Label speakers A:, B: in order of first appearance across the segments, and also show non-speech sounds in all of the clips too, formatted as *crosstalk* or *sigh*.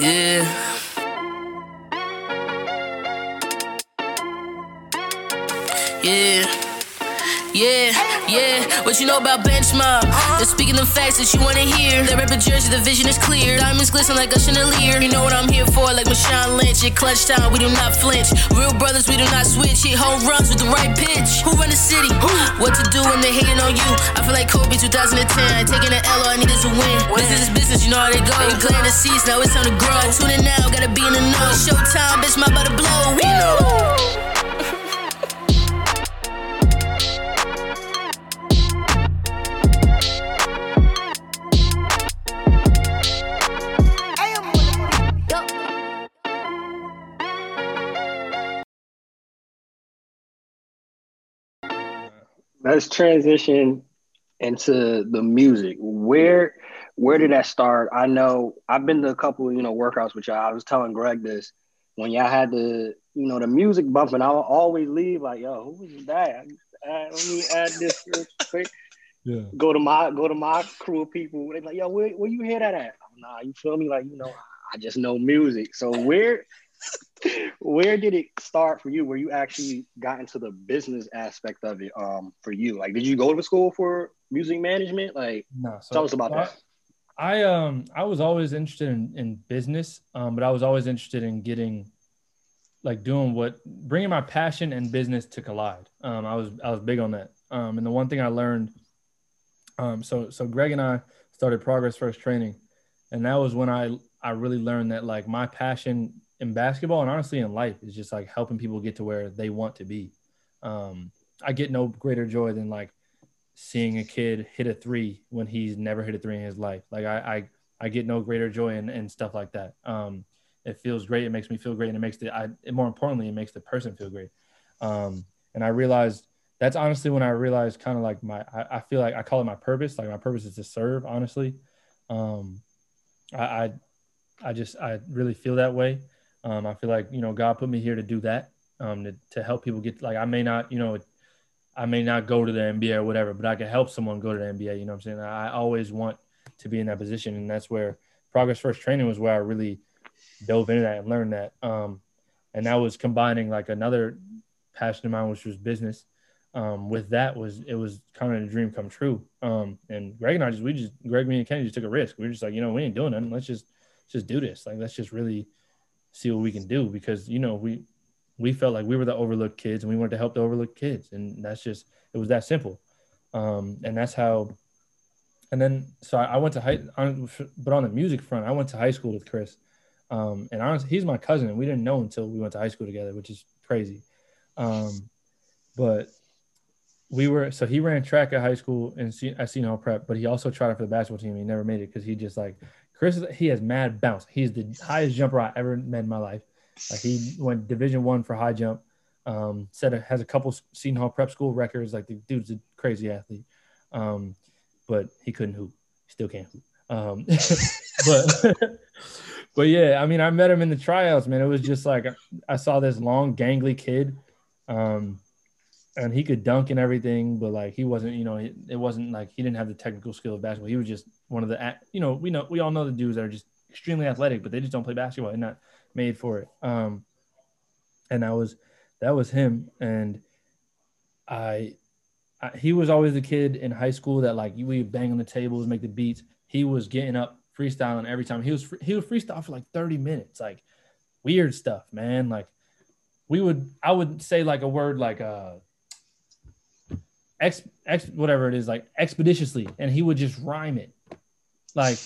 A: Yeah. Yeah. Yeah. What you know about Bench Mob? Uh-huh. They're speaking the facts that you wanna hear. They rep a jersey, the vision is clear. Diamonds glisten like a chandelier. You know what I'm here for, like Marshawn Lynch. At clutch time, we do not flinch. Real brothers, we do not switch. Hit home runs with the right pitch. Who run the city? What to do when they hating on you? I feel like Kobe 2010. Taking the L, all I need is a win. This is business, you know how they go. They playing the seats, now it's time to grow. Tune in now, gotta be in the know. Showtime, bitch, my about to blow. You know.
B: Let's transition into the music. Where where did that start? I know I've been to a couple, you know, workouts with y'all. I was telling Greg this when y'all had the, you know, the music bumping. I'll always leave like, yo, who was that? let me add this real quick. Yeah. Go to my go to my crew of people. They like, yo, where, where you hear that at? Oh, nah, you feel me? Like, you know, I just know music. So where where did it start for you where you actually got into the business aspect of it um for you? Like did you go to school for music management? Like no so, tell us about that.
C: I um i was always interested in, in business um but i was always interested in getting like doing what bringing my passion and business to collide. Um i was i was big on that. Um and the one thing i learned um so so greg and i started progress first training and that was when i i really learned that like my passion in basketball and honestly in life is just like helping people get to where they want to be. Um, I get no greater joy than like seeing a kid hit a three when he's never hit a three in his life. Like I, I, I get no greater joy in, in stuff like that. Um, it feels great. It makes me feel great. And it makes the, I, more importantly, it makes the person feel great. Um, and I realized that's honestly when I realized kind of like my, I, I, feel like I call it my purpose. Like my purpose is to serve, honestly. Um, I, I, I just, I really feel that way. Um, I feel like you know God put me here to do that, um, to, to help people get like I may not you know I may not go to the NBA or whatever, but I can help someone go to the NBA. You know what I'm saying? I always want to be in that position, and that's where Progress First Training was where I really dove into that and learned that. Um, and that was combining like another passion of mine, which was business. Um, with that was it was kind of a dream come true. Um, and Greg and I just we just Greg, me and Kenny just took a risk. We were just like, you know, we ain't doing nothing. Let's just just do this. Like let's just really see what we can do because you know we we felt like we were the overlooked kids and we wanted to help the overlooked kids. And that's just it was that simple. Um, and that's how and then so I, went to high on, but on the music front I went to high school with Chris. Um, and honestly he's my cousin. And we didn't know until we went to high school together which is crazy. Um, but we were so he ran track at high school and at Seton Hall Prep, but he also tried it for the basketball team. He never made it because he just like Chris, he has mad bounce. He's the highest jumper I ever met in my life. Like he went Division One for high jump. Um, said has a couple Seton Hall prep school records. Like the dude's a crazy athlete, um, but he couldn't hoop. Still can't hoop. Um, *laughs* but *laughs* but yeah, I mean, I met him in the tryouts. Man, it was just like I saw this long, gangly kid. Um, and he could dunk and everything, but like he wasn't, you know, it, it, wasn't like he didn't have the technical skill of basketball. He was just one of the, you know, we know we all know the dudes that are just extremely athletic, but they just don't play basketball. They're not made for it. Um, and that was that was him, and I, I he was always the kid in high school that like we bang on the tables, make the beats. He was getting up freestyling every time. He was he would freestyle for like thirty minutes, like weird stuff, man. Like we would, I would say like a word like uh ex, ex whatever it is like expeditiously and he would just rhyme it like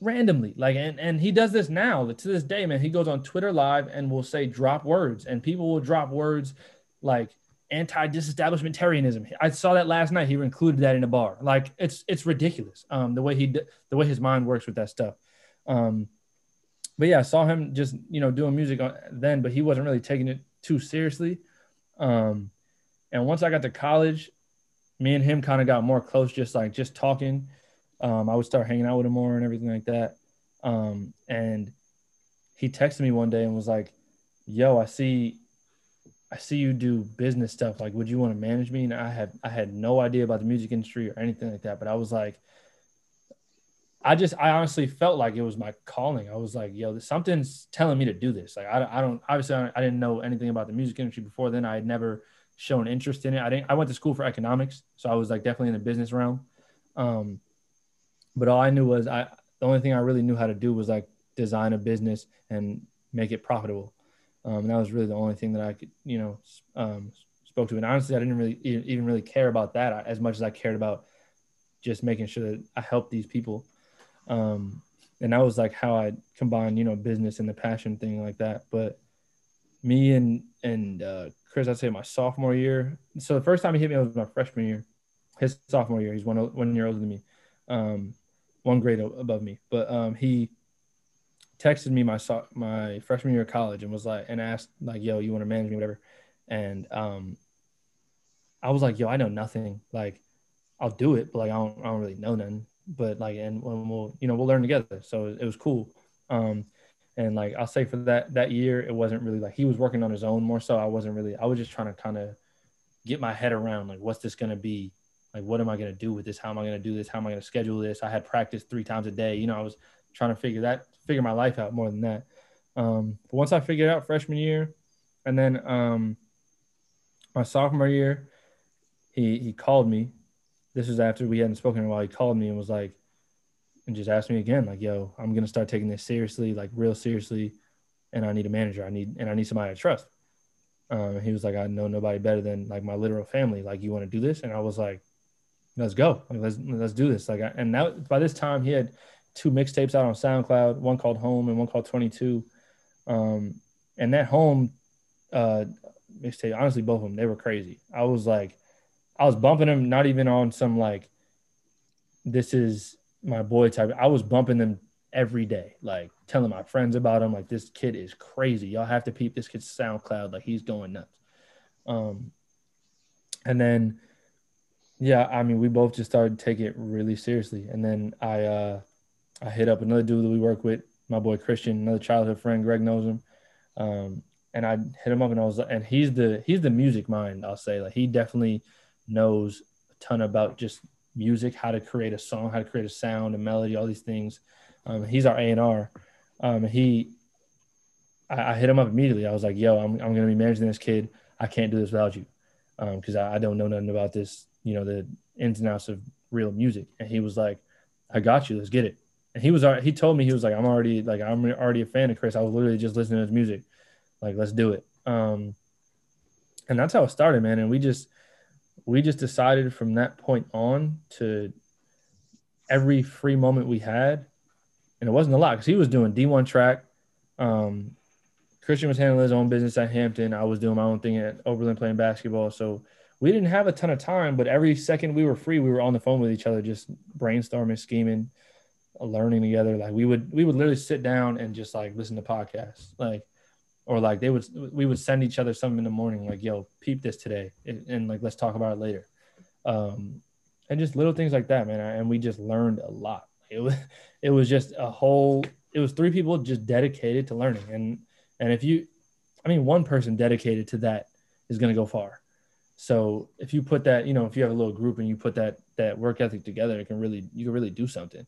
C: randomly. Like and and he does this now to this day man. He goes on twitter live and will say drop words and people will drop words like anti-disestablishmentarianism. I saw that last night. He included that in a bar. Like it's it's ridiculous um the way he the way his mind works with that stuff. Um but yeah i saw him just you know doing music on, then but he wasn't really taking it too seriously. Um and once i got to college me and him kind of got more close, just like just talking. Um, I would start hanging out with him more and everything like that. Um, and he texted me one day and was like, "Yo, I see, I see you do business stuff. Like, would you want to manage me?" And I had I had no idea about the music industry or anything like that, but I was like, I just I honestly felt like it was my calling. I was like, yo, something's telling me to do this. Like I, I don't obviously I didn't know anything about the music industry before then. I had never shown interest in it. I didn't I went to school for economics, so I was like definitely in the business realm. Um, but all I knew was I the only thing I really knew how to do was like design a business and make it profitable. Um, and that was really the only thing that I could, you know, um, spoke to. And honestly, I didn't really even really care about that as much as I cared about just making sure that I helped these people. Um, and that was like how I combined, you know, business and the passion thing like that. But me and and uh, Chris, I'd say my sophomore year. So the first time he hit me was my freshman year. His sophomore year, he's one one year older than me, um, one grade above me. But um, he texted me my my freshman year of college and was like and asked like, "Yo, you want to manage me, whatever?" And um, I was like, "Yo, I know nothing. Like, I'll do it, but like I don't, I don't really know nothing. But like, and we'll you know we'll learn together. So it was cool. Um, and like I'll say for that that year, it wasn't really like he was working on his own more so. I wasn't really. I was just trying to kind of get my head around like what's this gonna be like what am i going to do with this how am i going to do this how am i going to schedule this i had practice three times a day you know i was trying to figure that figure my life out more than that. Um, but once I figured out freshman year, and then um, my sophomore year, he he called me. This was after we hadn't spoken in a while. He called me and was like, and just asked me again, like, "Yo, I'm gonna start taking this seriously, like real seriously, and I need a manager. I need and I need somebody to trust." Um, he was like, "I know nobody better than like my literal family. Like, you want to do this?" And I was like, "Let's go. Like, let's let's do this." Like, I, and now by this time he had two mixtapes out on SoundCloud, one called Home and one called 22. Um, and that Home uh, mixtape, honestly, both of them, they were crazy. I was like, I was bumping them, not even on some like, this is my boy type. I was bumping them every day, like telling my friends about him. Like, this kid is crazy. Y'all have to peep this kid's SoundCloud. Like, he's going nuts. Um, and then, yeah, I mean, we both just started to take it really seriously. And then I, uh, I hit up another dude that we work with, my boy Christian, another childhood friend. Greg knows him. Um, and I hit him up and I was and he's the he's the music mind, I'll say. Like he definitely knows a ton about just music, how to create a song, how to create a sound, a melody, all these things. Um, he's our A and R. Um, he, I, I, hit him up immediately. I was like, "Yo, I'm I'm gonna be managing this kid. I can't do this without you, because um, I, I, don't know nothing about this. You know the ins and outs of real music." And he was like, "I got you. Let's get it." and he was he told me he was like I'm already like I'm already a fan of Chris. I was literally just listening to his music. Like let's do it. Um, and that's how it started, man. And we just we just decided from that point on to every free moment we had, and it wasn't a lot because he was doing D1 track. Um, Christian was handling his own business at Hampton. I was doing my own thing at Oberlin playing basketball. So we didn't have a ton of time, but every second we were free, we were on the phone with each other, just brainstorming, scheming learning together. Like we would we would literally sit down and just like listen to podcasts, like or like they would we would send each other something in the morning, like yo, peep this today, and, and like let's talk about it later. Um, and just little things like that, man. And we just learned a lot. It was it was just a whole. It was three people just dedicated to learning, and and if you, I mean, one person dedicated to that is going to go far. So if you put that, you know, if you have a little group and you put that that work ethic together, it can really you can really do something.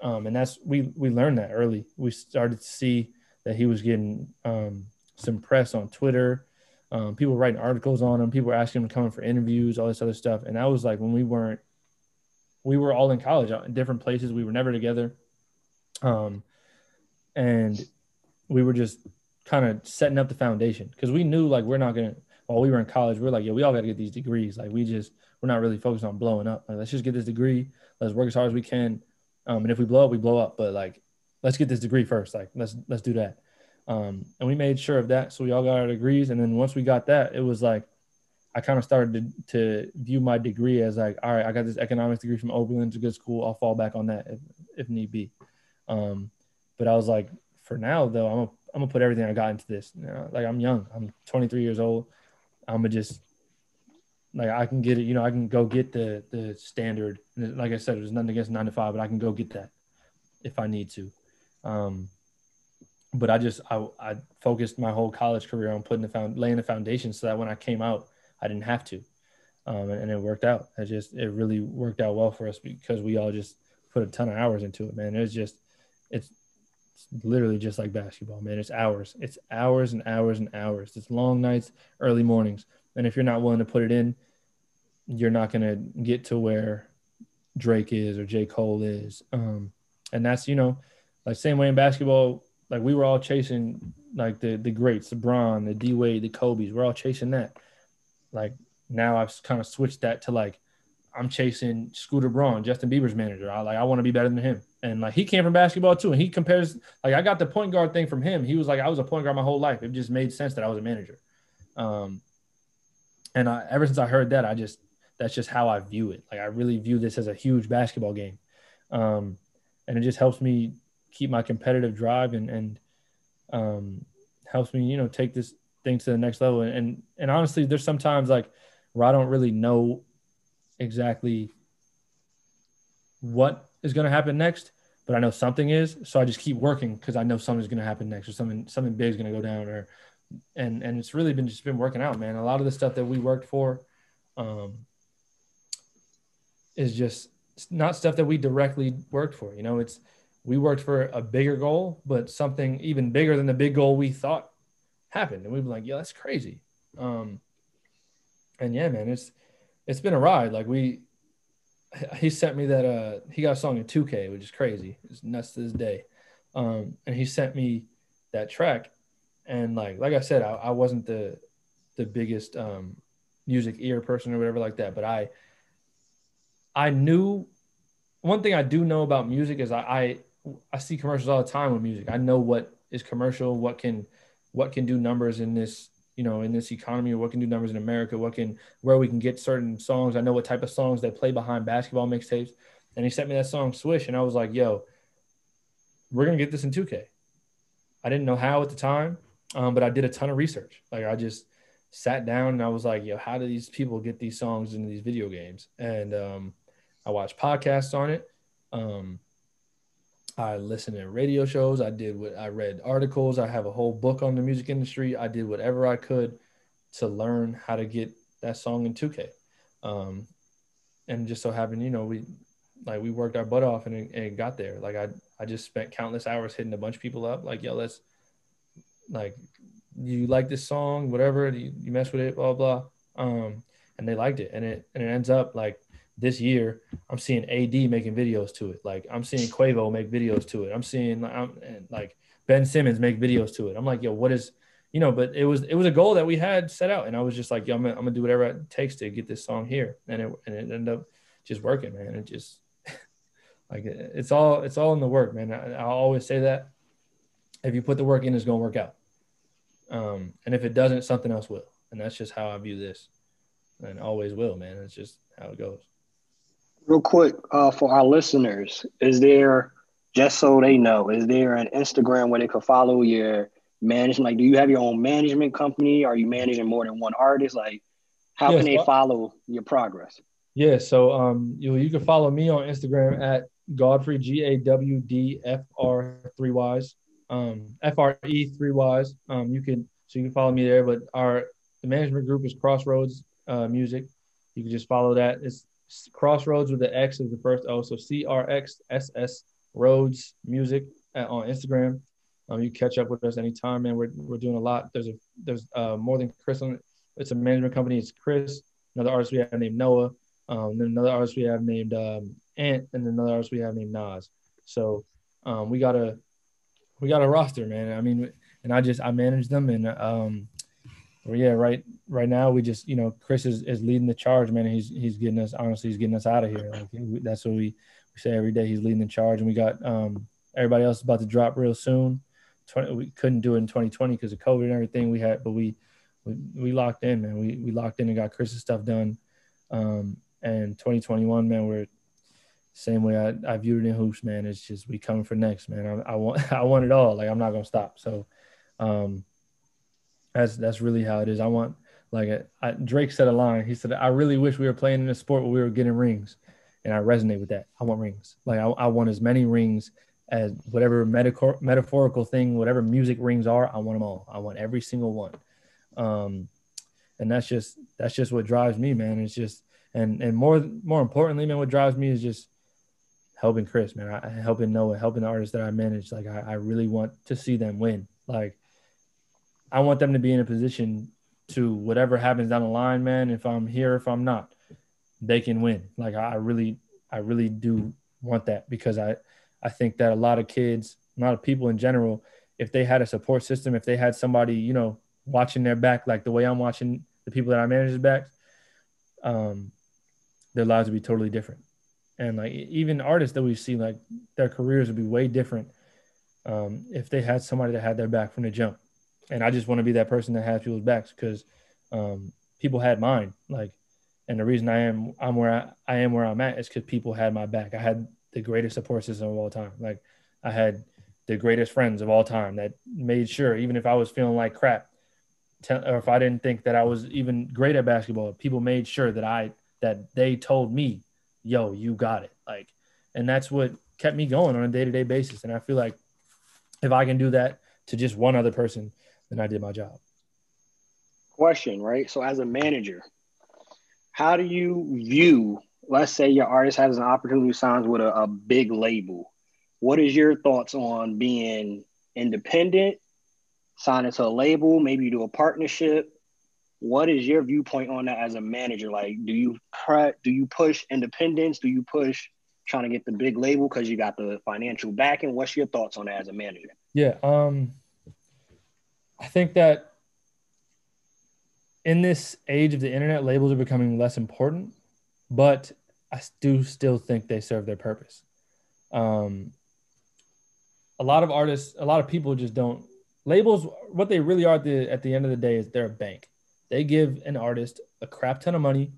C: Um, and that's we we learned that early. We started to see that he was getting um, some press on Twitter. Um, people writing articles on him. People asking him to come in for interviews, all this other stuff. And that was like when we weren't, we were all in college in different places. We were never together. Um, and we were just kind of setting up the foundation because we knew like we're not gonna. While we were in college, we are like, yeah, we all got to get these degrees. Like we just we're not really focused on blowing up. Like let's just get this degree. Let's work as hard as we can um, and if we blow up, we blow up. But like, let's get this degree first. Like, let's let's do that. Um, and we made sure of that. So we all got our degrees. And then once we got that, it was like I kind of started to, to view my degree as like, all right, I got this economics degree from Oberlin. It's a good school. I'll fall back on that if, if need be. Um, but I was like, for now though, I'm gonna I'm gonna put everything I got into this. You know, like I'm young. I'm 23 years old. I'm gonna just like I can get it, you know, I can go get the the standard. Like I said, there's nothing against nine to five, but I can go get that if I need to. Um, but I just I, I focused my whole college career on putting the found laying the foundation so that when I came out, I didn't have to, um, and, and, it worked out. It just it really worked out well for us because we all just put a ton of hours into it, man. It was just it's, it's literally just like basketball, man. It's hours. It's hours and hours and hours. It's long nights, early mornings. And if you're not willing to put it in, you're not gonna get to where Drake is or J. Cole is. Um, and that's, you know, like same way in basketball, like we were all chasing like the the greats, the Bron, the D Wade, the Kobe's. We're all chasing that. Like now I've kind of switched that to like I'm chasing Scooter Braun, Justin Bieber's manager. I like I want to be better than him. And like he came from basketball too. And he compares like I got the point guard thing from him. He was like, I was a point guard my whole life. It just made sense that I was a manager. Um and I, ever since I heard that, I just that's just how I view it. Like I really view this as a huge basketball game. Um and it just helps me keep my competitive drive and and um helps me, you know, take this thing to the next level. And and, and honestly, there's sometimes like where I don't really know exactly what is going to happen next, but I know something is. So I just keep working because I know something's going to happen next, or something something big is going to go down, or and and it's really been just been working out, man. A lot of the stuff that we worked for, um, is just not stuff that we directly worked for. You know, it's we worked for a bigger goal, but something even bigger than the big goal we thought happened, and we'd be like, yeah, that's crazy. Um, and yeah, man, it's it's been a ride. Like we, he sent me that. Uh, he got a song in 2K, which is crazy. It's nuts to this day. Um, and he sent me that track, and like like I said, I, I wasn't the the biggest um, music ear person or whatever like that, but I I knew one thing I do know about music is I, I I see commercials all the time with music. I know what is commercial, what can what can do numbers in this you know, in this economy what can do numbers in America, what can where we can get certain songs. I know what type of songs they play behind basketball mixtapes. And he sent me that song Swish, and I was like, yo, we're gonna get this in 2K. I didn't know how at the time, um, but I did a ton of research. Like I just sat down and I was like, yo, how do these people get these songs into these video games? And um, I watched podcasts on it. Um, I listened to radio shows. I did what I read articles. I have a whole book on the music industry. I did whatever I could to learn how to get that song in 2K. Um, and just so happened, you know, we like we worked our butt off and it, and it, got there. Like I, I just spent countless hours hitting a bunch of people up. Like, yo, let's like, you like this song, whatever, you, you mess with it, blah, blah. Um, and they liked it. And it, and it ends up like this year, I'm seeing AD making videos to it. Like I'm seeing Quavo make videos to it. I'm seeing I'm, like Ben Simmons make videos to it. I'm like, yo, what is, you know? But it was it was a goal that we had set out, and I was just like, yo, I'm gonna, I'm gonna do whatever it takes to get this song here, and it and it ended up just working, man. It just *laughs* like it's all it's all in the work, man. I, I always say that if you put the work in, it's gonna work out. Um, and if it doesn't, something else will, and that's just how I view this, and always will, man. It's just how it goes
B: real quick uh, for our listeners, is there just so they know, is there an Instagram where they could follow your management? Like, do you have your own management company? Are you managing more than one artist? Like, how yes, can they follow your progress?
C: Yeah, so um, you you can follow me on Instagram at Godfrey G A W D F R three Ys um, F R E three Ys. Um, you can so you can follow me there. But our the management group is Crossroads uh, Music. You can just follow that. It's Crossroads with the X is the first O. So C R X S S Roads Music at, on Instagram. Um, you catch up with us anytime, man. We're, we're doing a lot. There's a there's uh, more than Chris. On, it's a management company. It's Chris. Another artist we have named Noah. Um, then another artist we have named um, Ant, and another artist we have named Nas. So um, we got a we got a roster, man. I mean, and I just I manage them, and um, well, yeah, right. Right now, we just you know Chris is, is leading the charge, man. He's he's getting us honestly, he's getting us out of here. Like that's what we, we say every day. He's leading the charge, and we got um, everybody else about to drop real soon. 20, we couldn't do it in 2020 because of COVID and everything we had, but we we, we locked in, man. We we locked in and got Chris's stuff done. Um, and 2021, man, we're same way I, I viewed it in hoops, man. It's just we coming for next, man. I, I want *laughs* I want it all. Like I'm not gonna stop. So. Um, that's that's really how it is. I want like a, I, Drake said a line. He said, "I really wish we were playing in a sport where we were getting rings," and I resonate with that. I want rings. Like I, I want as many rings as whatever metaphor, metaphorical thing, whatever music rings are. I want them all. I want every single one. Um, and that's just that's just what drives me, man. It's just and and more more importantly, man, what drives me is just helping Chris, man, I, helping Noah, helping the artists that I manage. Like I, I really want to see them win. Like I want them to be in a position to whatever happens down the line, man. If I'm here, if I'm not, they can win. Like I really, I really do want that because I, I think that a lot of kids, a lot of people in general, if they had a support system, if they had somebody, you know, watching their back, like the way I'm watching the people that I manage back, um, their lives would be totally different. And like even artists that we see, like their careers would be way different um, if they had somebody that had their back from the jump. And I just want to be that person that has people's backs because um, people had mine. Like, and the reason I am I'm where I, I am where I'm at is because people had my back. I had the greatest support system of all time. Like, I had the greatest friends of all time that made sure, even if I was feeling like crap, or if I didn't think that I was even great at basketball, people made sure that I that they told me, "Yo, you got it." Like, and that's what kept me going on a day to day basis. And I feel like if I can do that to just one other person, then I did my job.
B: Question, right? So, as a manager, how do you view? Let's say your artist has an opportunity to sign with a, a big label. What is your thoughts on being independent signing to a label, maybe you do a partnership. What is your viewpoint on that as a manager? Like, do you pre- do you push independence? Do you push trying to get the big label because you got the financial backing? What's your thoughts on that as a manager?
C: Yeah, um, I think that in this age of the internet, labels are becoming less important, but I do still think they serve their purpose. Um, a lot of artists, a lot of people just don't labels what they really are at the, at the end of the day is they're a bank. They give an artist a crap ton of money.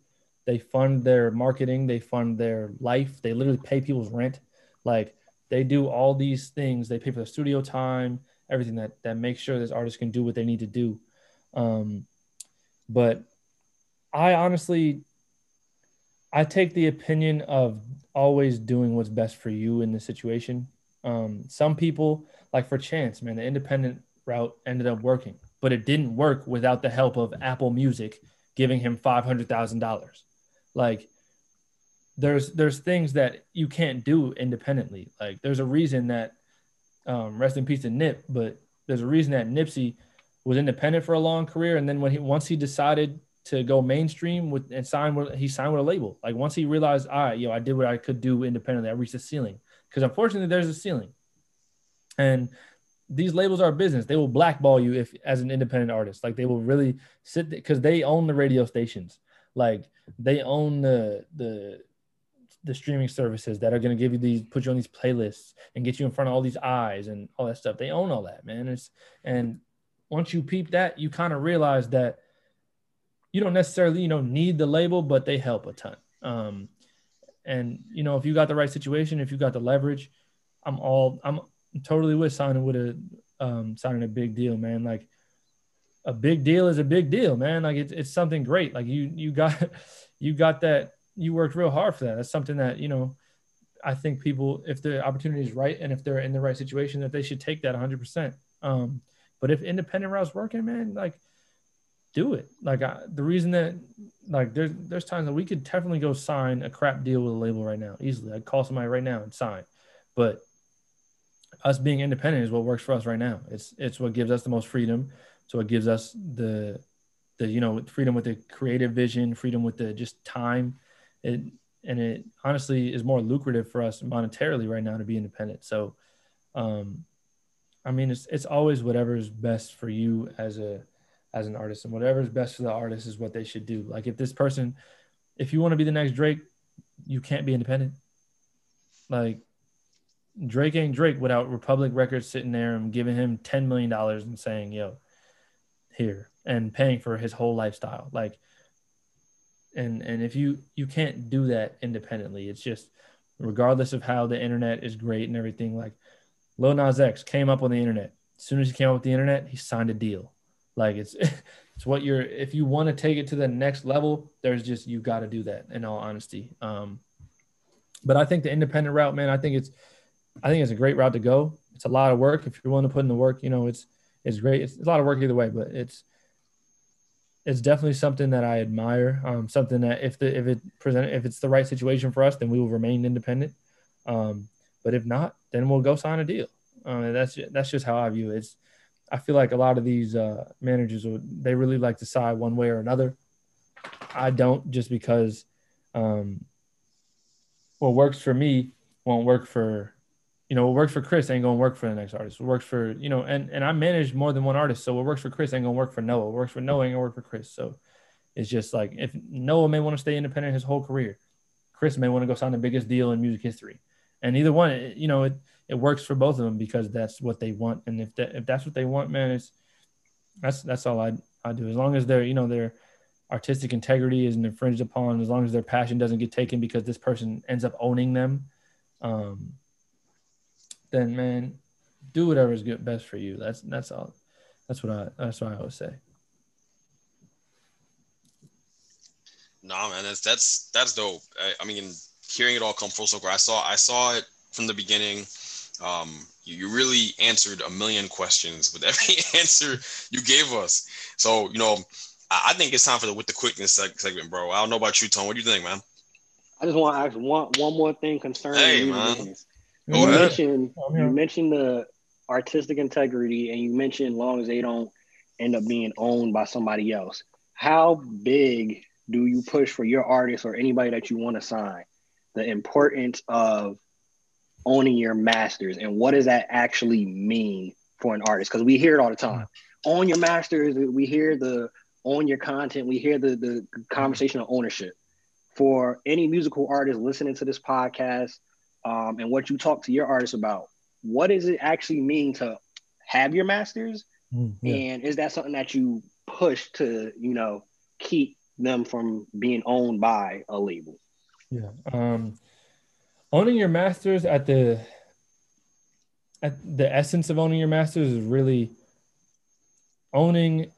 C: They fund their marketing. They fund their life. They literally pay people's rent. Like they do all these things. They pay for the studio time everything that that makes sure this artist can do what they need to do um, but i honestly i take the opinion of always doing what's best for you in the situation um, some people like for chance man the independent route ended up working, but it didn't work without the help of Apple Music giving him five hundred thousand dollars. Like there's there's things that you can't do independently. Like there's a reason that um, rest in peace to Nip, but there's a reason that Nipsey was independent for a long career, and then when he once he decided to go mainstream with and sign with he signed with a label. Like once he realized, all right, yo, I did what I could do independently. I reached the ceiling because unfortunately there's a ceiling, and these labels are business. They will blackball you if as an independent artist. Like they will really sit because they own the radio stations. Like they own the the the streaming services that are going to give you these put you on these playlists and get you in front of all these eyes and all that stuff. They own all that, man. It's and once you peep that, you kind of realize that you don't necessarily, you know, need the label, but they help a ton. Um, and you know, if you got the right situation, if you got the leverage, I'm all I'm totally with signing with a um, signing a big deal, man. Like a big deal is a big deal, man. Like it's it's something great. Like you you got *laughs* you got that you worked real hard for that. That's something that you know. I think people, if the opportunity is right and if they're in the right situation, that they should take that 100. Um, percent But if independent route's working, man, like do it. Like I, the reason that like there's there's times that we could definitely go sign a crap deal with a label right now easily. I'd call somebody right now and sign, but us being independent is what works for us right now. It's it's what gives us the most freedom. So it gives us the the you know freedom with the creative vision, freedom with the just time. It and it honestly is more lucrative for us monetarily right now to be independent. So um I mean it's it's always whatever is best for you as a as an artist and whatever is best for the artist is what they should do. Like if this person if you want to be the next Drake, you can't be independent. Like Drake ain't Drake without Republic Records sitting there and giving him $10 million and saying, yo, here and paying for his whole lifestyle. Like, and, and if you, you can't do that independently, it's just regardless of how the internet is great and everything, like Lil Nas X came up on the internet. As soon as he came up with the internet, he signed a deal. Like it's, *laughs* it's what you're, if you want to take it to the next level, there's just, you got to do that in all honesty. Um, but I think the independent route, man, I think it's, I think it's a great route to go. It's a lot of work. If you're willing to put in the work, you know, it's it's great. It's a lot of work either way, but it's it's definitely something that I admire. Um, something that if the if it present if it's the right situation for us, then we will remain independent. Um, but if not, then we'll go sign a deal. Um, that's that's just how I view it. It's, I feel like a lot of these uh, managers they really like to side one way or another. I don't just because um, what works for me won't work for you know what works for Chris ain't gonna work for the next artist. What works for you know and and I manage more than one artist, so what works for Chris ain't gonna work for Noah. What works for Noah ain't gonna work for Chris. So it's just like if Noah may want to stay independent his whole career, Chris may want to go sign the biggest deal in music history, and either one, you know, it it works for both of them because that's what they want. And if that if that's what they want, man, it's that's that's all I I do. As long as they're you know their artistic integrity isn't infringed upon, as long as their passion doesn't get taken because this person ends up owning them, um, then man, do whatever is good best for you. That's that's all. That's what I that's what I always say.
D: Nah, man, that's that's that's dope. I, I mean, hearing it all come full circle, I saw I saw it from the beginning. Um, you, you really answered a million questions with every *laughs* answer you gave us. So, you know, I, I think it's time for the with the quickness segment, bro. I don't know about you, Tom. What do you think, man?
B: I just want to ask one one more thing concerning
D: Hey,
B: you.
D: man.
B: Dennis. You mentioned you mentioned the artistic integrity, and you mentioned long as they don't end up being owned by somebody else. How big do you push for your artist or anybody that you want to sign? The importance of owning your masters, and what does that actually mean for an artist? Because we hear it all the time. Own your masters. We hear the own your content. We hear the the conversation of ownership. For any musical artist listening to this podcast, um, and what you talk to your artists about. What does it actually mean to have your masters?
C: Mm, yeah.
B: And is that something that you push to, you know, keep them from being owned by a label?
C: Yeah. Um, owning your masters at the at the essence of owning your masters is really owning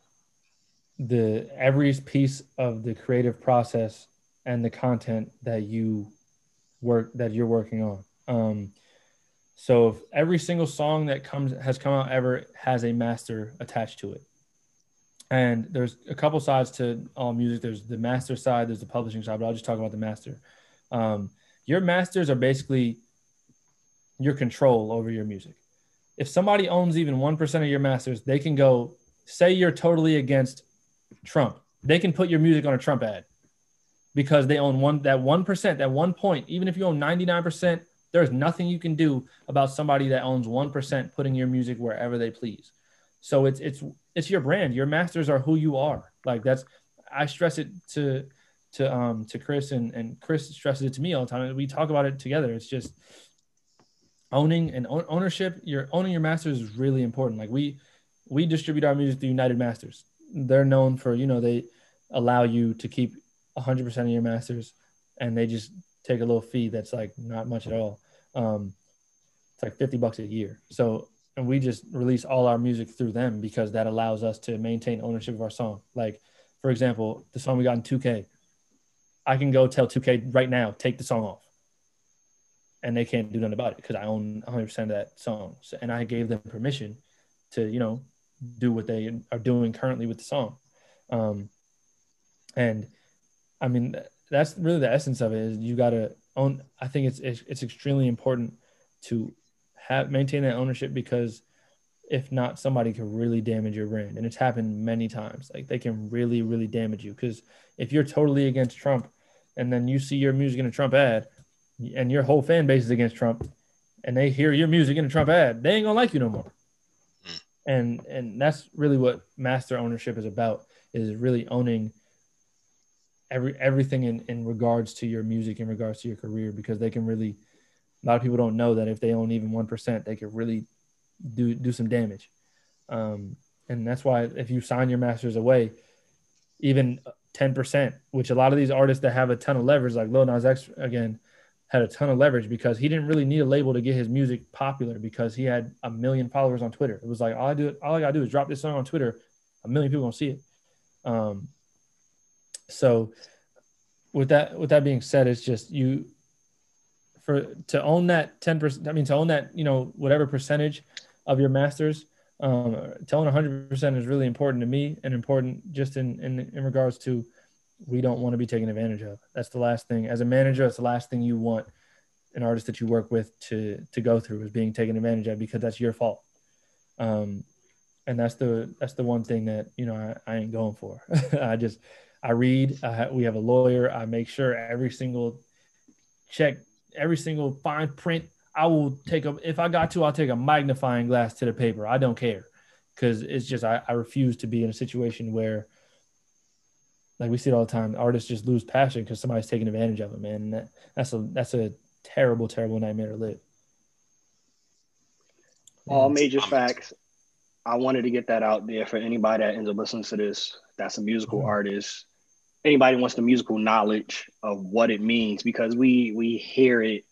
C: the every piece of the creative process and the content that you work that you're working on. Um, so if every single song that comes has come out ever has a master attached to it. And there's a couple sides to all music. There's the master side, there's the publishing side, but I'll just talk about the master. Um, your masters are basically your control over your music. If somebody owns even 1% of your masters, they can go say you're totally against Trump. They can put your music on a Trump ad because they own one that 1%, that one point, even if you own 99%, there's nothing you can do about somebody that owns 1% putting your music wherever they please. So it's it's it's your brand. Your masters are who you are. Like that's I stress it to to um to Chris and and Chris stresses it to me all the time. We talk about it together. It's just owning and own- ownership. Your owning your masters is really important. Like we we distribute our music through United Masters. They're known for you know they allow you to keep 100% of your masters, and they just take a little fee that's like not much at all. Um, it's like 50 bucks a year. So and we just release all our music through them because that allows us to maintain ownership of our song. Like, for example, the song we got in 2K, I can go tell 2K right now, take the song off. And they can't do nothing about it because I own 100% of that song. So, and I gave them permission to, you know, do what they are doing currently with the song. Um, and I mean, that's really the essence of it is you got to own. I think it's, it's, it's extremely important to have maintain that ownership because if not somebody can really damage your brand. And it's happened many times. Like they can really really damage you. Because if you're totally against trump and then you see your music in a trump ad and your whole fan base is against trump and they hear your music in a trump ad they ain't gonna like you no more. Hmm. And and that's really what master ownership is about is really owning every everything in in regards to your music in regards to your career because they can really a lot of people don't know that if they own even 1% they could really do do some damage. Um, and that's why if you sign your masters away even 10% which a lot of these artists that have a ton of leverage like Lil Nas X again had a ton of leverage because he didn't really need a label to get his music popular because he had a million followers on Twitter. It was like all I do all I gotta do is drop this song on Twitter a million people gonna see it. Um, so with that with that being said it's just you for to own that 10% i mean to own that you know whatever percentage of your masters um, to own 100% is really important to me and important just in, in in regards to we don't want to be taken advantage of that's the last thing as a manager that's the last thing you want an artist that you work with to to go through is being taken advantage of because that's your fault. Um, and that's the that's the one thing that you know I, I ain't going for. *laughs* I just I read. I we have a lawyer. I make sure every single check, every single fine print. I will take a if I got to, I'll take a magnifying glass to the paper. I don't care because it's just I, I refuse to be in a situation where like we see it all the time artists just lose passion because somebody's taking advantage of them man and that, that's a that's a terrible terrible nightmare to live
B: all major facts i wanted to get that out there for anybody that ends up listening to this that's a musical mm-hmm. artist anybody wants the musical knowledge of what it means because we we hear it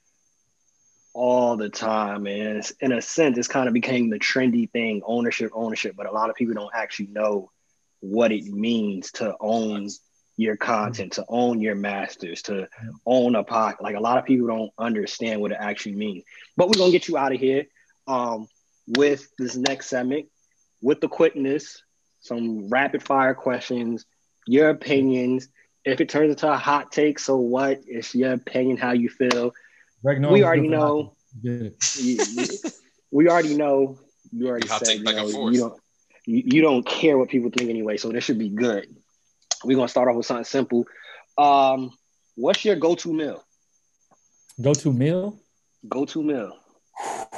B: all the time. And in a sense it's kind of became the trendy thing ownership ownership but a lot of people don't actually know what it means to own your content to own your masters to own a pocket like a lot of people don't understand what it actually means. But we're gonna get you out of here um, with this next segment with the quickness some rapid fire questions your opinions. If it turns into a hot take, so what? It's your opinion, how you feel. we already know. *laughs* we already know. You already hot said you, know, you don't. You, you don't care what people think anyway, so this should be good. We're gonna start off with something simple. Um, what's your go-to meal?
C: Go-to meal.
B: Go-to meal. *sighs*
C: Damn,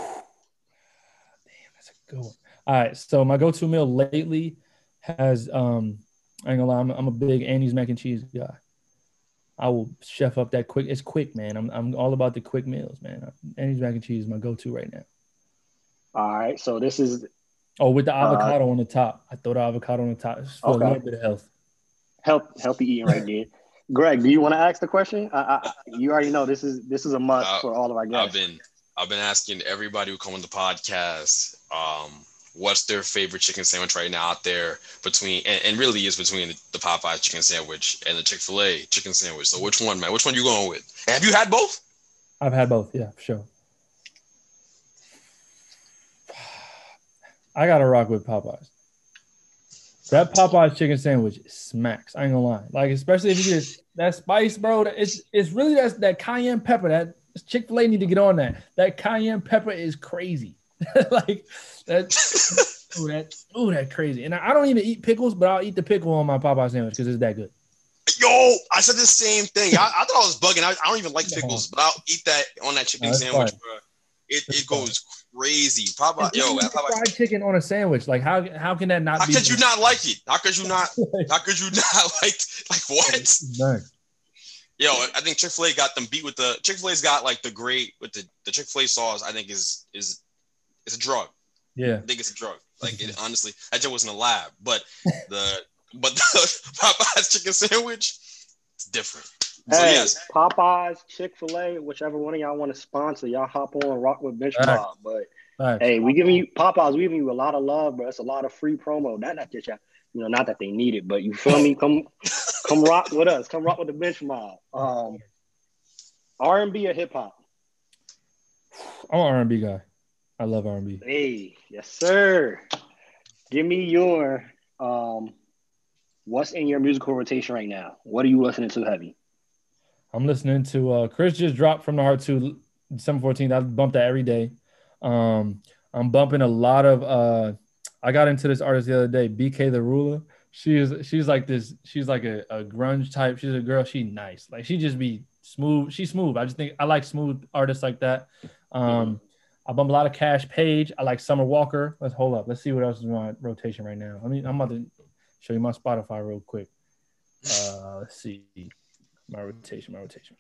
C: that's a good one. All right, so my go-to meal lately has um I ain't gonna lie, I'm, I'm a big Annie's mac and cheese guy. I will chef up that quick. It's quick, man. I'm I'm all about the quick meals, man. Annie's mac and cheese is my go-to right now.
B: All right, so this is.
C: Oh, with the uh, avocado uh, on the top. I throw the avocado on the top it's for okay. a little bit of health.
B: Health, healthy eating right there. Greg, do you want to ask the question? I, I, you already know this is this is a must uh, for all of our guests.
D: I've been I've been asking everybody who come on the podcast. Um, what's their favorite chicken sandwich right now out there between and, and really is between the Popeye chicken sandwich and the Chick Fil A chicken sandwich. So which one, man? Which one you going with? Have you had both?
C: I've had both. Yeah, sure. I gotta rock with Popeyes. That Popeyes chicken sandwich smacks. I ain't gonna lie. Like especially if you get that spice, bro. It's it's really that that cayenne pepper. That Chick Fil A need to get on that. That cayenne pepper is crazy. *laughs* like that. *laughs* ooh, that ooh, that crazy. And I don't even eat pickles, but I'll eat the pickle on my Popeye sandwich because it's that good.
D: Yo, I said the same thing. I, I thought I was bugging. I, I, don't even like pickles, but I'll eat that on that chicken no, sandwich, bro. It, it goes crazy. Popeye, yo,
C: Popeye. fried chicken on a sandwich. Like how how can that not? Be?
D: How could you not like it? How could you not? *laughs* how could you not like like what? Yo, I think Chick Fil A got them beat with the Chick Fil A's got like the great with the the Chick Fil A sauce. I think is is it's a drug.
C: Yeah, I
D: think it's a drug. Like it, *laughs* honestly, I just wasn't alive. but the but the *laughs* Popeyes chicken sandwich, it's different.
B: So, hey, yes. Popeyes, Chick Fil A, whichever one of y'all want to sponsor, y'all hop on rock with Bench right. Mob. But right. hey, we giving you Popeyes, we giving you a lot of love, bro. It's a lot of free promo. That not just you know, not that they need it, but you feel me? Come, *laughs* come rock with us. Come rock with the Bench Mob. Um, R and B or hip hop?
C: I'm an R and B guy. I love R&B.
B: Hey, yes, sir. Give me your um, what's in your musical rotation right now? What are you listening to heavy?
C: I'm listening to uh, Chris just dropped from the heart to December 14th. I bump that every day. Um, I'm bumping a lot of. Uh, I got into this artist the other day, BK the Ruler. She is she's like this. She's like a, a grunge type. She's a girl. She nice. Like she just be smooth. She's smooth. I just think I like smooth artists like that. Um, I bump a lot of Cash Page. I like Summer Walker. Let's hold up. Let's see what else is in my rotation right now. I mean, I'm about to show you my Spotify real quick. Uh, let's see my rotation. My rotation.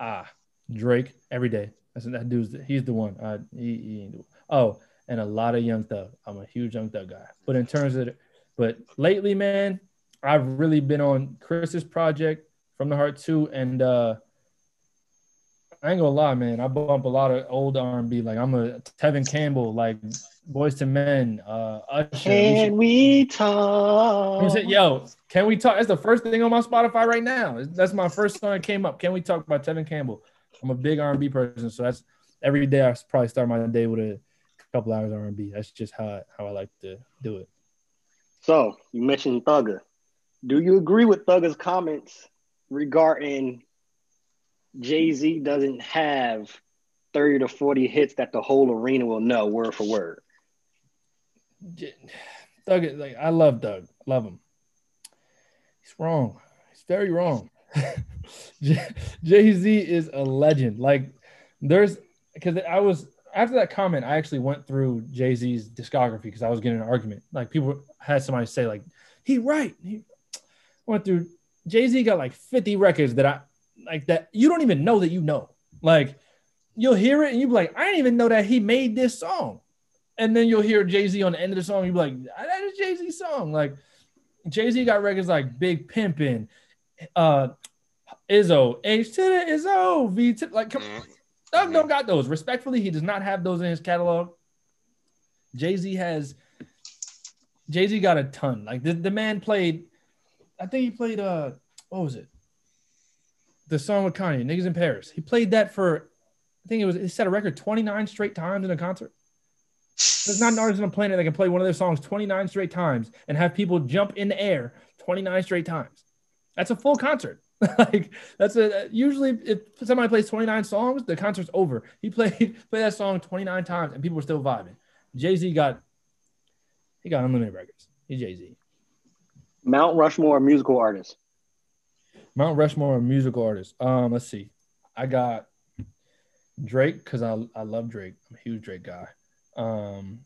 C: Ah, Drake every day. That's that dude's. The, he's the one. Uh, he, he ain't the one. Oh, and a lot of Young Thug. I'm a huge Young Thug guy. But in terms of, but lately, man, I've really been on Chris's project from the heart too, and uh I ain't gonna lie, man. I bump a lot of old R and B. Like I'm a Tevin Campbell, like Boyz II Men, uh, Usher.
B: Can we talk?
C: Yo, can we talk? That's the first thing on my Spotify right now. That's my first song that came up. Can we talk about Tevin Campbell? I'm a big R and B person, so that's every day. I probably start my day with a couple hours R and B. That's just how how I like to do it.
B: So you mentioned Thugger. Do you agree with Thugger's comments regarding Jay Z doesn't have 30 to 40 hits that the whole arena will know word for word.
C: Thug, like I love Thug, love him. He's wrong. He's very wrong. *laughs* Jay Z is a legend. Like there's because I was after that comment, I actually went through Jay Z's discography because I was getting an argument. Like people had somebody say like he right. He went through Jay Z got like 50 records that I like that you don't even know that you know. Like you'll hear it and you'll be like, I didn't even know that he made this song. And then you'll hear Jay Z on the end of the song. You'll be like, that is Jay Z song. Like Jay Z got records like Big Pimpin', uh, Izzo, H to the Izzo, V to like, come, mm-hmm. Thug don't got those. Respectfully, he does not have those in his catalog. Jay Z has, Jay Z got a ton. Like the, the man played, I think he played, uh, what was it? The song with Kanye, Niggas in Paris. He played that for, I think it was, he set a record 29 straight times in a concert. There's not an artist on the planet that can play one of their songs 29 straight times and have people jump in the air 29 straight times. That's a full concert. *laughs* like that's a usually if somebody plays 29 songs, the concert's over. He played *laughs* played that song 29 times and people were still vibing. Jay Z got he got unlimited records. He's Jay Z.
B: Mount Rushmore musical artist.
C: Mount Rushmore musical artist. Um, let's see. I got Drake because I I love Drake. I'm a huge Drake guy. Um,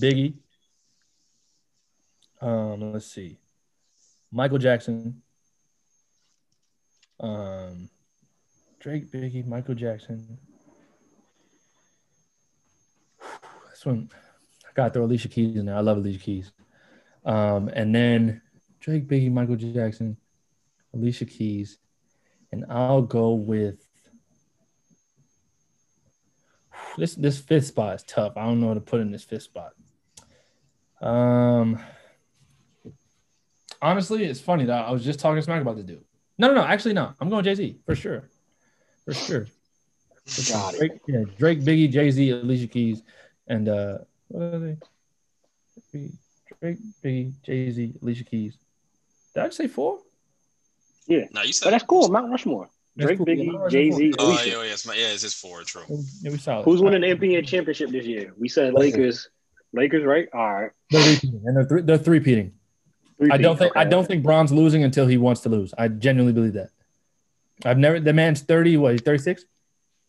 C: Biggie. Um, let's see. Michael Jackson. Um, Drake, Biggie, Michael Jackson. This one, I got to throw Alicia Keys in there. I love Alicia Keys. Um, and then Drake, Biggie, Michael Jackson, Alicia Keys, and I'll go with this this fifth spot is tough. I don't know how to put in this fifth spot. Um, honestly, it's funny that I was just talking smack about the dude. No, no, no. Actually, no. I'm going Jay Z for sure, for sure. Drake, it. Yeah, Drake, Biggie, Jay Z, Alicia Keys, and uh, what are they? Drake, Biggie, Jay Z, Alicia Keys. Did I say four?
B: Yeah.
D: No, you said
B: but that's cool. Mount Rushmore. Drake, cool. Biggie, Jay Z.
D: Oh, yeah, yeah, it's my, yeah, it's his four. True.
C: Yeah, we saw
B: Who's winning the NBA championship this year? We said Lakers. Lakers, right? All right.
C: They're repeating, and they're, th- they're three peating. I don't think okay. I don't think Bron's losing until he wants to lose. I genuinely believe that. I've never the man's 30, what, 36?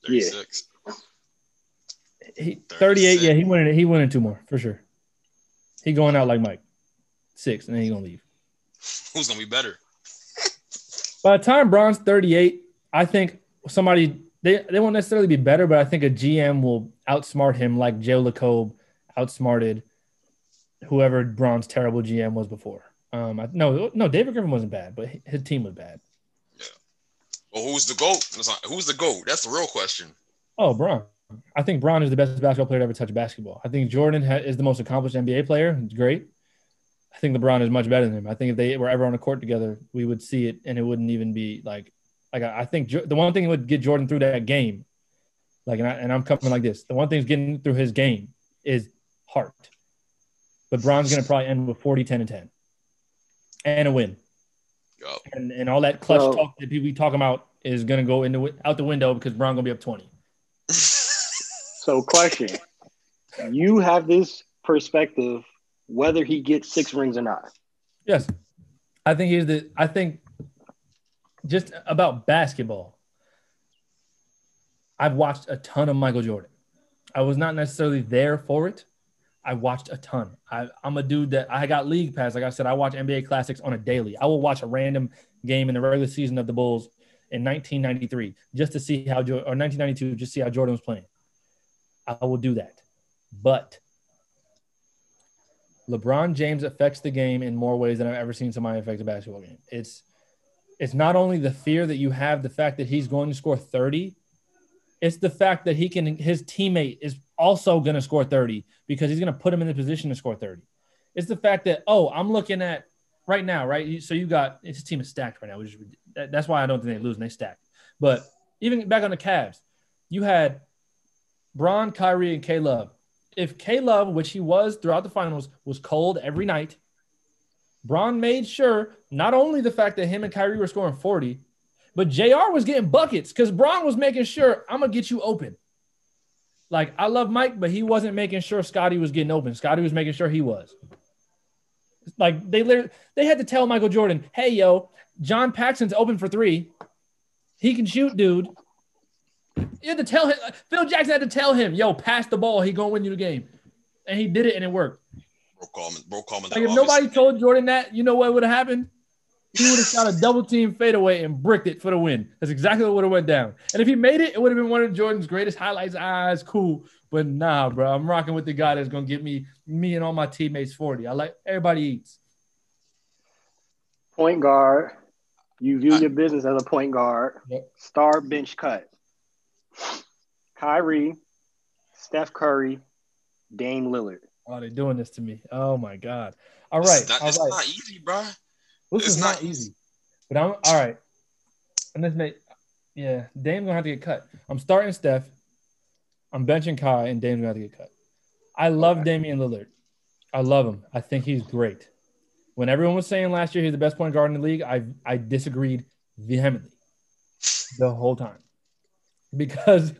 D: 36.
C: Yeah. He 38, yeah, he winning he winning two more for sure. He going out like Mike. Six, and then he gonna leave. *laughs*
D: Who's gonna be better? *laughs*
C: By the time Bron's 38, I think somebody they, they won't necessarily be better, but I think a GM will outsmart him like Joe Lacob outsmarted whoever Bron's terrible GM was before. Um, I, no, no, David Griffin wasn't bad, but his team was bad.
D: Yeah. Well, who's the goat? Who's the goat? That's the real question.
C: Oh, Bron. I think Bron is the best basketball player to ever touch basketball. I think Jordan ha- is the most accomplished NBA player. It's great. I think LeBron is much better than him. I think if they were ever on a court together, we would see it, and it wouldn't even be like like I, think jo- the one thing that would get Jordan through that game, like and, I, and I'm coming like this. The one thing is getting through his game is heart. But Bron's going to probably end with 40, 10, and 10 and a win.
D: Yep.
C: And, and all that clutch talk that people be talking about is going to go into out the window because Bron going to be up 20.
B: So, question You have this perspective whether he gets six rings or not.
C: Yes. I think he's the, I think just about basketball, I've watched a ton of Michael Jordan. I was not necessarily there for it. I watched a ton. I, am a dude that I got league pass. Like I said, I watch NBA classics on a daily. I will watch a random game in the regular season of the Bulls in 1993 just to see how, or 1992, just see how Jordan was playing. I will do that. But LeBron James affects the game in more ways than I've ever seen somebody affect a basketball game. It's it's not only the fear that you have, the fact that he's going to score 30, it's the fact that he can his teammate is also going to score 30 because he's going to put him in the position to score 30. It's the fact that, oh, I'm looking at right now, right? So you got his team is stacked right now, which is, that's why I don't think they lose and they stack. But even back on the Cavs, you had Bron, Kyrie, and K Love. If K Love, which he was throughout the finals, was cold every night, Bron made sure not only the fact that him and Kyrie were scoring 40, But JR was getting buckets because Bron was making sure I'm gonna get you open. Like I love Mike, but he wasn't making sure Scotty was getting open. Scotty was making sure he was. Like they literally, they had to tell Michael Jordan, "Hey, yo, John Paxson's open for three. He can shoot, dude." You had to tell him. Phil Jackson had to tell him, "Yo, pass the ball. He gonna win you the game," and he did it, and it worked.
D: Bro Coleman, bro Coleman.
C: Like if nobody told Jordan that, you know what would have happened? He would have shot a double team fadeaway and bricked it for the win. That's exactly what would have went down. And if he made it, it would have been one of Jordan's greatest highlights. Ah, cool. But nah, bro, I'm rocking with the guy that's gonna get me, me and all my teammates 40. I like everybody eats.
B: Point guard. You view your business as a point guard.
C: Yep.
B: Star bench cut. Kyrie, Steph Curry, Dame Lillard.
C: Oh, they're doing this to me. Oh my god. All right.
D: It's not,
C: all
D: it's
C: right.
D: not easy, bro.
C: This
D: it's
C: is not
D: not
C: easy. But I'm all right. And this make yeah, Dame's gonna have to get cut. I'm starting Steph. I'm benching Kai, and Dame's gonna have to get cut. I love
B: Okay.
C: Damian Lillard. I love him. I think he's great. When everyone was saying last year he's the best point guard in the league, I I disagreed vehemently the whole time. Because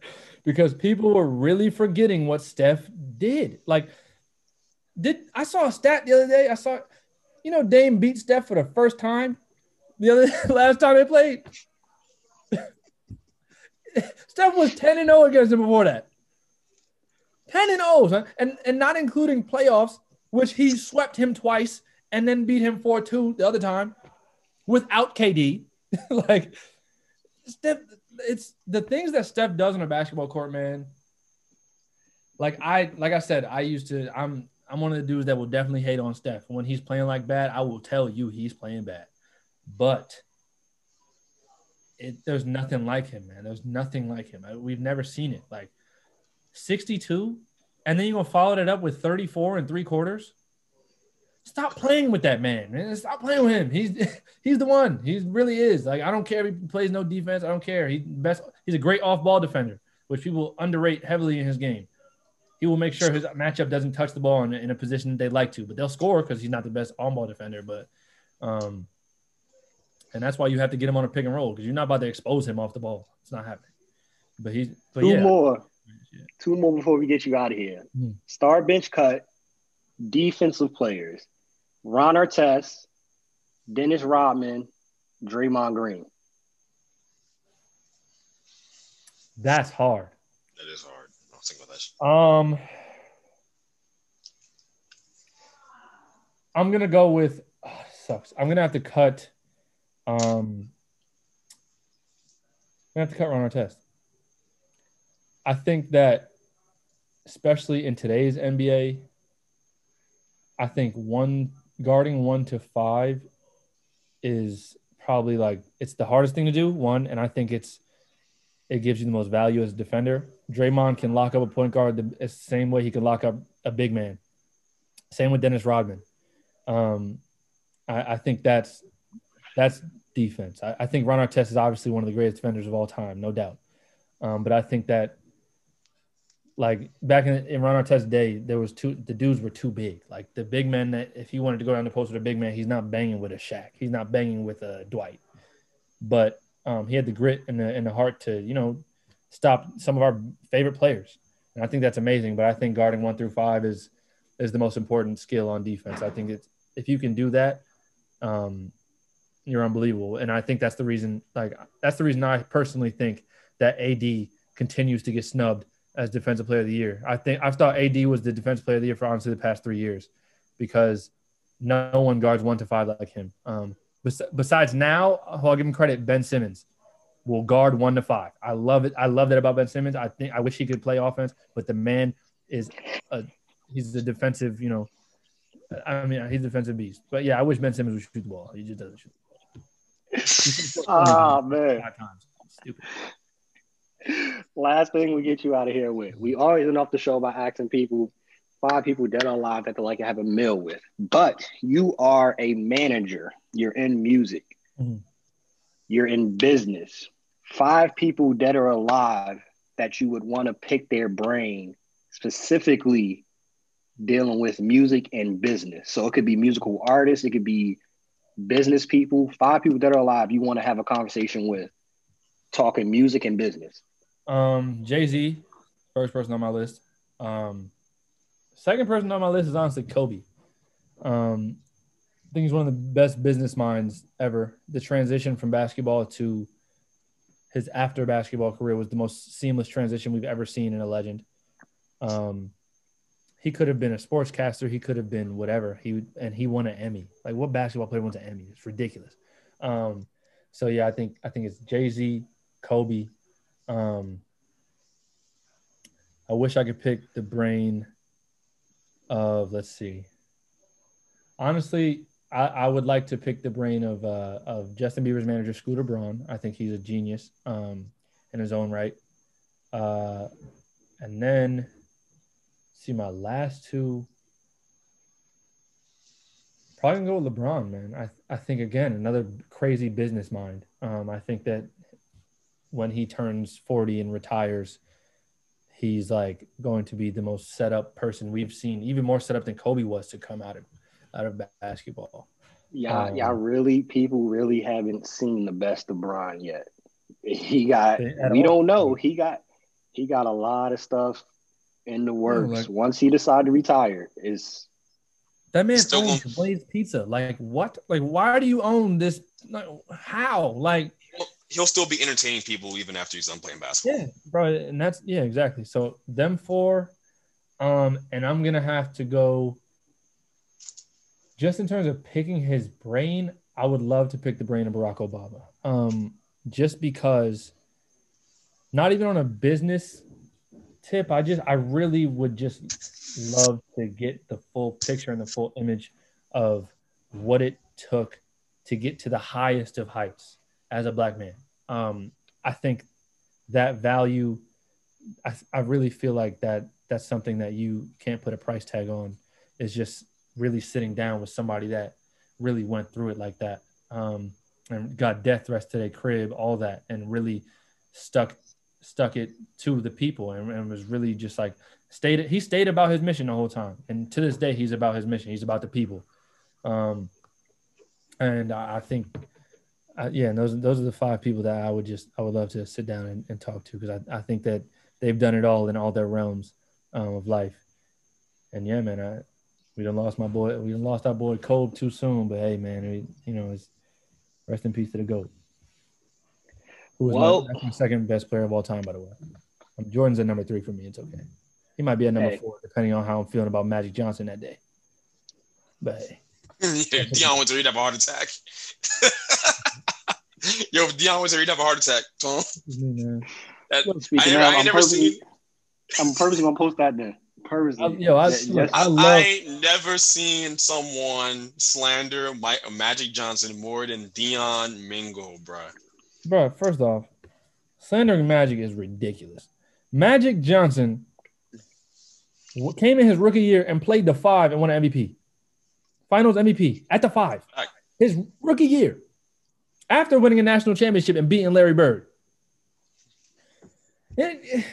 C: because people were really forgetting what Steph did. Like, did I saw a stat the other day? I saw, you know, Dame beat Steph for the first time the other *laughs* last time they played. *laughs* Steph was 10 and 0 against him before that. 10 and 0, son. And, and not including playoffs, which he swept him twice and then beat him 4 2 the other time without KD. *laughs* like, Steph, it's the things that Steph does on a basketball court, man. Like I, like I said, I used to. I'm, I'm one of the dudes that will definitely hate on Steph when he's playing like bad. I will tell you he's playing bad, but it there's nothing like him, man. There's nothing like him. We've never seen it. Like 62, and then you're gonna follow that up with 34 and three quarters. Stop playing with that man, man. Stop playing with him. He's *laughs* he's the one. He really is. Like I don't care if he plays no defense. I don't care. He's best. He's a great off ball defender, which people underrate heavily in his game. He will make sure his matchup doesn't touch the ball in, in a position they like to, but they'll score because he's not the best on ball defender. But um, and that's why you have to get him on a pick and roll because you're not about to expose him off the ball. It's not happening. But he's but
B: Two
C: yeah.
B: more. Two more before we get you out of here.
C: Mhm.
B: Star bench cut. Defensive players. Ron Artest, Dennis Rodman, Draymond Green.
C: That's hard.
D: That is hard. I'll think about that.
C: Um, I'm gonna go with ah, sucks. I'm gonna have to cut. Um, I'm gonna have to cut Ron Artest. I think that, especially in today's NBA, I think one guarding one to five is probably like it's the hardest thing to do. One, and I think it's it gives you the most value as a defender. Draymond can lock up a point guard the same way he can lock up a big man. Same with Dennis Rodman. Um, I, I think that's that's defense. I, I think Ron Artest is obviously one of the greatest defenders of all time, no doubt. Um, but I think that like back in, in Ron Artest's day, there was two the dudes were too big. Like the big man that if he wanted to go down the post with a big man, he's not banging with a Shaq. He's not banging with a Dwight. But um, he had the grit and the and the heart to, you know, stop some of our favorite players. And I think that's amazing. But I think guarding one through five is is the most important skill on defense. I think it's if you can do that, um, you're unbelievable. And I think that's the reason, like that's the reason I personally think that AD continues to get snubbed as defensive player of the year. I think I've thought AD was the defensive player of the year for honestly the past three years because no one guards one to five like him. Um, besides now, I'll give him credit. Ben Simmons will guard one to five. I love it. I love that about Ben Simmons. I think I wish he could play offense, but the man is a he's a defensive. You know, I mean he's a defensive beast. But yeah, I wish Ben Simmons would shoot the ball. He just doesn't shoot. The ball. *laughs*
B: Ah man.
C: five times. Stupid. *laughs*
B: Last thing we get you out of here with. We always end off the show by asking people five people dead or alive that they like to have a meal with. But you are a manager. You're in music.
C: Mhm.
B: You're in business. Five people dead or alive that you would want to pick their brain specifically dealing with music and business. So it could be musical artists, it could be business people, five people that are alive you want to have a conversation with talking music and business.
C: Um, Jay Z, first person on my list. Um, second person on my list is honestly Kobe. Um, I think he's one of the best business minds ever. The transition from basketball to his after basketball career was the most seamless transition we've ever seen in a legend. Um, he could have been a sportscaster. He could have been whatever. He would, and he won an Emmy. Like what basketball player wins an Emmy? It's ridiculous. Um, so yeah, I think I think it's Jay Z, Kobe. Um, I wish I could pick the brain of let's see. Honestly, I, I would like to pick the brain of uh, of Justin Bieber's manager Scooter Braun. I think he's a genius um, in his own right. Uh, and then see my last two. Probably gonna go with LeBron, man. I I think again another crazy business mind. Um, I think that when he turns forty and retires, he's like going to be the most set up person we've seen, even more set up than Kobe was to come out of out of basketball.
B: Yeah,
C: Um,
B: y'all really people really haven't seen the best of Bron yet. He got we
C: all.
B: don't know. He got he got a lot of stuff in the works.
C: like-
B: Once he decided to retire, is
C: That man
D: Still
C: owns Blaze Pizza. Like what? Like why do you own this? Like, how? Like
D: He'll still be entertaining people even after he's done playing basketball.
C: yeah, bro. And that's yeah, exactly. So them four, um, and I'm gonna have to go. Just in terms of picking his brain, I would love to pick the brain of Barack Obama. Um, just because, not even on a business tip, I just I really would just love to get the full picture and the full image of what it took to get to the highest of heights as a black man. Um, I think that value, I, I really feel like that that's something that you can't put a price tag on. Is just really sitting down with somebody that really went through it like that um, and got death threats to their crib, all that, and really stuck stuck it to the people and, and was really just like stayed he stayed about his mission the whole time and to this day he's about his mission he's about the people um and i, I think uh, yeah and those those are the five people that i would just i would love to sit down and, and talk to because I, I think that they've done it all in all their realms um, of life and yeah man i we done lost my boy we done lost our boy Kobe too soon but hey man we, you know it's rest in peace to the goat who was
B: Well-
C: my, my second best player of all time by the way um, jordan's at number three for me it's okay he might be at number
B: Hey.
C: four depending on how i'm feeling about magic johnson that day but hey. *laughs*
D: yeah, Dion went to read have a heart attack. *laughs* *laughs* Yo, if Dion went to read have a heart attack. Tom.
C: Me, man.
D: That,
B: speaking
D: I,
B: of,
D: I ain't
B: I'm
D: never
B: purposely,
D: seen.
B: I'm purposely gonna post that there. Purposely.
C: I- yo, I-
B: yes.
C: I
D: I,
C: love-
D: I ain't never seen someone slander Mike, uh, Magic Johnson more than Dion Mingo, bruh.
C: Bro, first off, slandering Magic is ridiculous. Magic Johnson came in his rookie year and played the five and won an MVP. Finals MVP at the five.
D: Fact.
C: His rookie year. After winning a national championship and beating Larry Bird. It-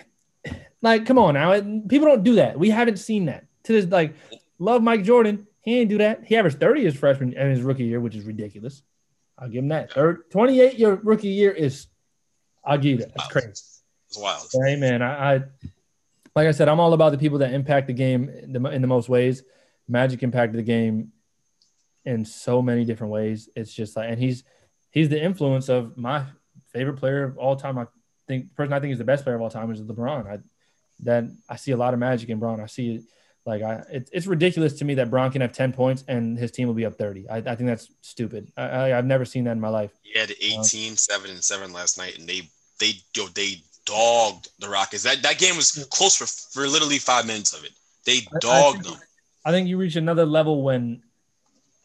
C: like, come on now. It- people don't do that. We haven't seen that. To this, like, love Mike Jordan. He didn't do that. He averaged 30 his freshman and his rookie year, which is ridiculous. I'll give him that. Third, 28 your rookie year is, I'll give you that. That's crazy.
D: It's wild.
C: Hey man, I, I like I said, I'm all about the people that impact the game in the, in the most ways. Magic impacted the game in so many different ways. It's just like, and he's he's the influence of my favorite player of all time. I think the person I think is the best player of all time is LeBron. I that I see a lot of magic in Bron. I see it like I it, it's ridiculous to me that Bron can have 10 points and his team will be up 30. I, I think that's stupid. I, I, I've never seen that in my life.
D: He had 18, 7, and 7 last night, and they they yo, they dogged the Rockets. That that game was close for, for literally five minutes of it. They
C: I
D: dogged
C: think-
D: them.
C: I think you reach another level when,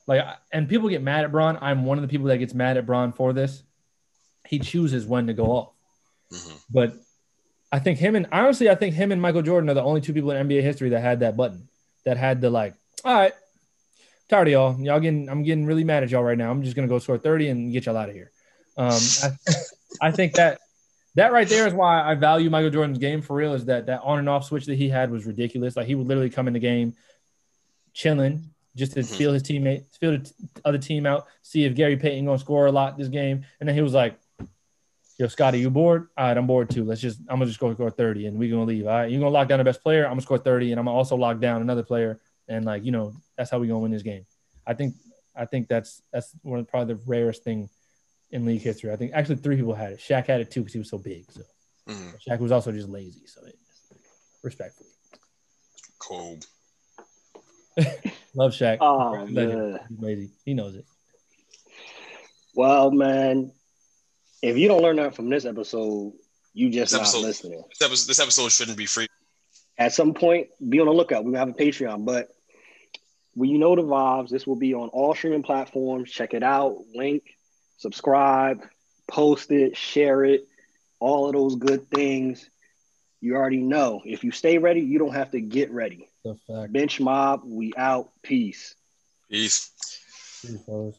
C: like, and people get mad at Bron. I'm one of the people that gets mad at Bron for this. He chooses when to go off,
D: Mhm.
C: but I think him and honestly, I think him and Michael Jordan are the only two people in NBA history that had that button, that had the like, all right, tired of y'all. Y'all getting, I'm getting really mad at y'all right now. I'm just gonna go score 30 and get y'all out of here. Um, I, *laughs* I think that that right there is why I value Michael Jordan's game for real. Is that that on and off switch that he had was ridiculous. Like he would literally come in the game, chilling just to
D: Mhm.
C: feel his teammate, feel the other team out, see if Gary Payton gonna score a lot this game, and then he was like, Yo, Scotty, you bored? All right, I'm bored too. Let's just, I'm gonna just go score 30 and we're gonna leave. All right, you're gonna lock down the best player. I'm gonna score 30 and I'm gonna also lock down another player. And like, you know, that's how we gonna win this game. I think, I think that's that's one of probably the rarest thing in league history. I think actually three people had it. Shaq had it too because he was so big. So
D: Mhm.
C: Shaq was also just lazy. So it, respectfully,
D: Cool. *laughs*
C: love Shaq.
B: Oh,
C: Legend.
B: man.
C: He knows it.
B: Well, man, if you don't learn that from this episode, you just
D: This
B: not
D: episode-
B: listening.
D: This episode, this episode shouldn't be free.
B: At some point, be on the lookout. We're gonna have a Patreon, but when you know the vibes, this will be on all streaming platforms. Check it out. Link, subscribe, post it, share it, all of those good things. You already know. If you stay ready, you don't have to get ready.
C: The fact.
B: Bench mob, we out. Peace.
D: Peace.
C: Peace, fellas.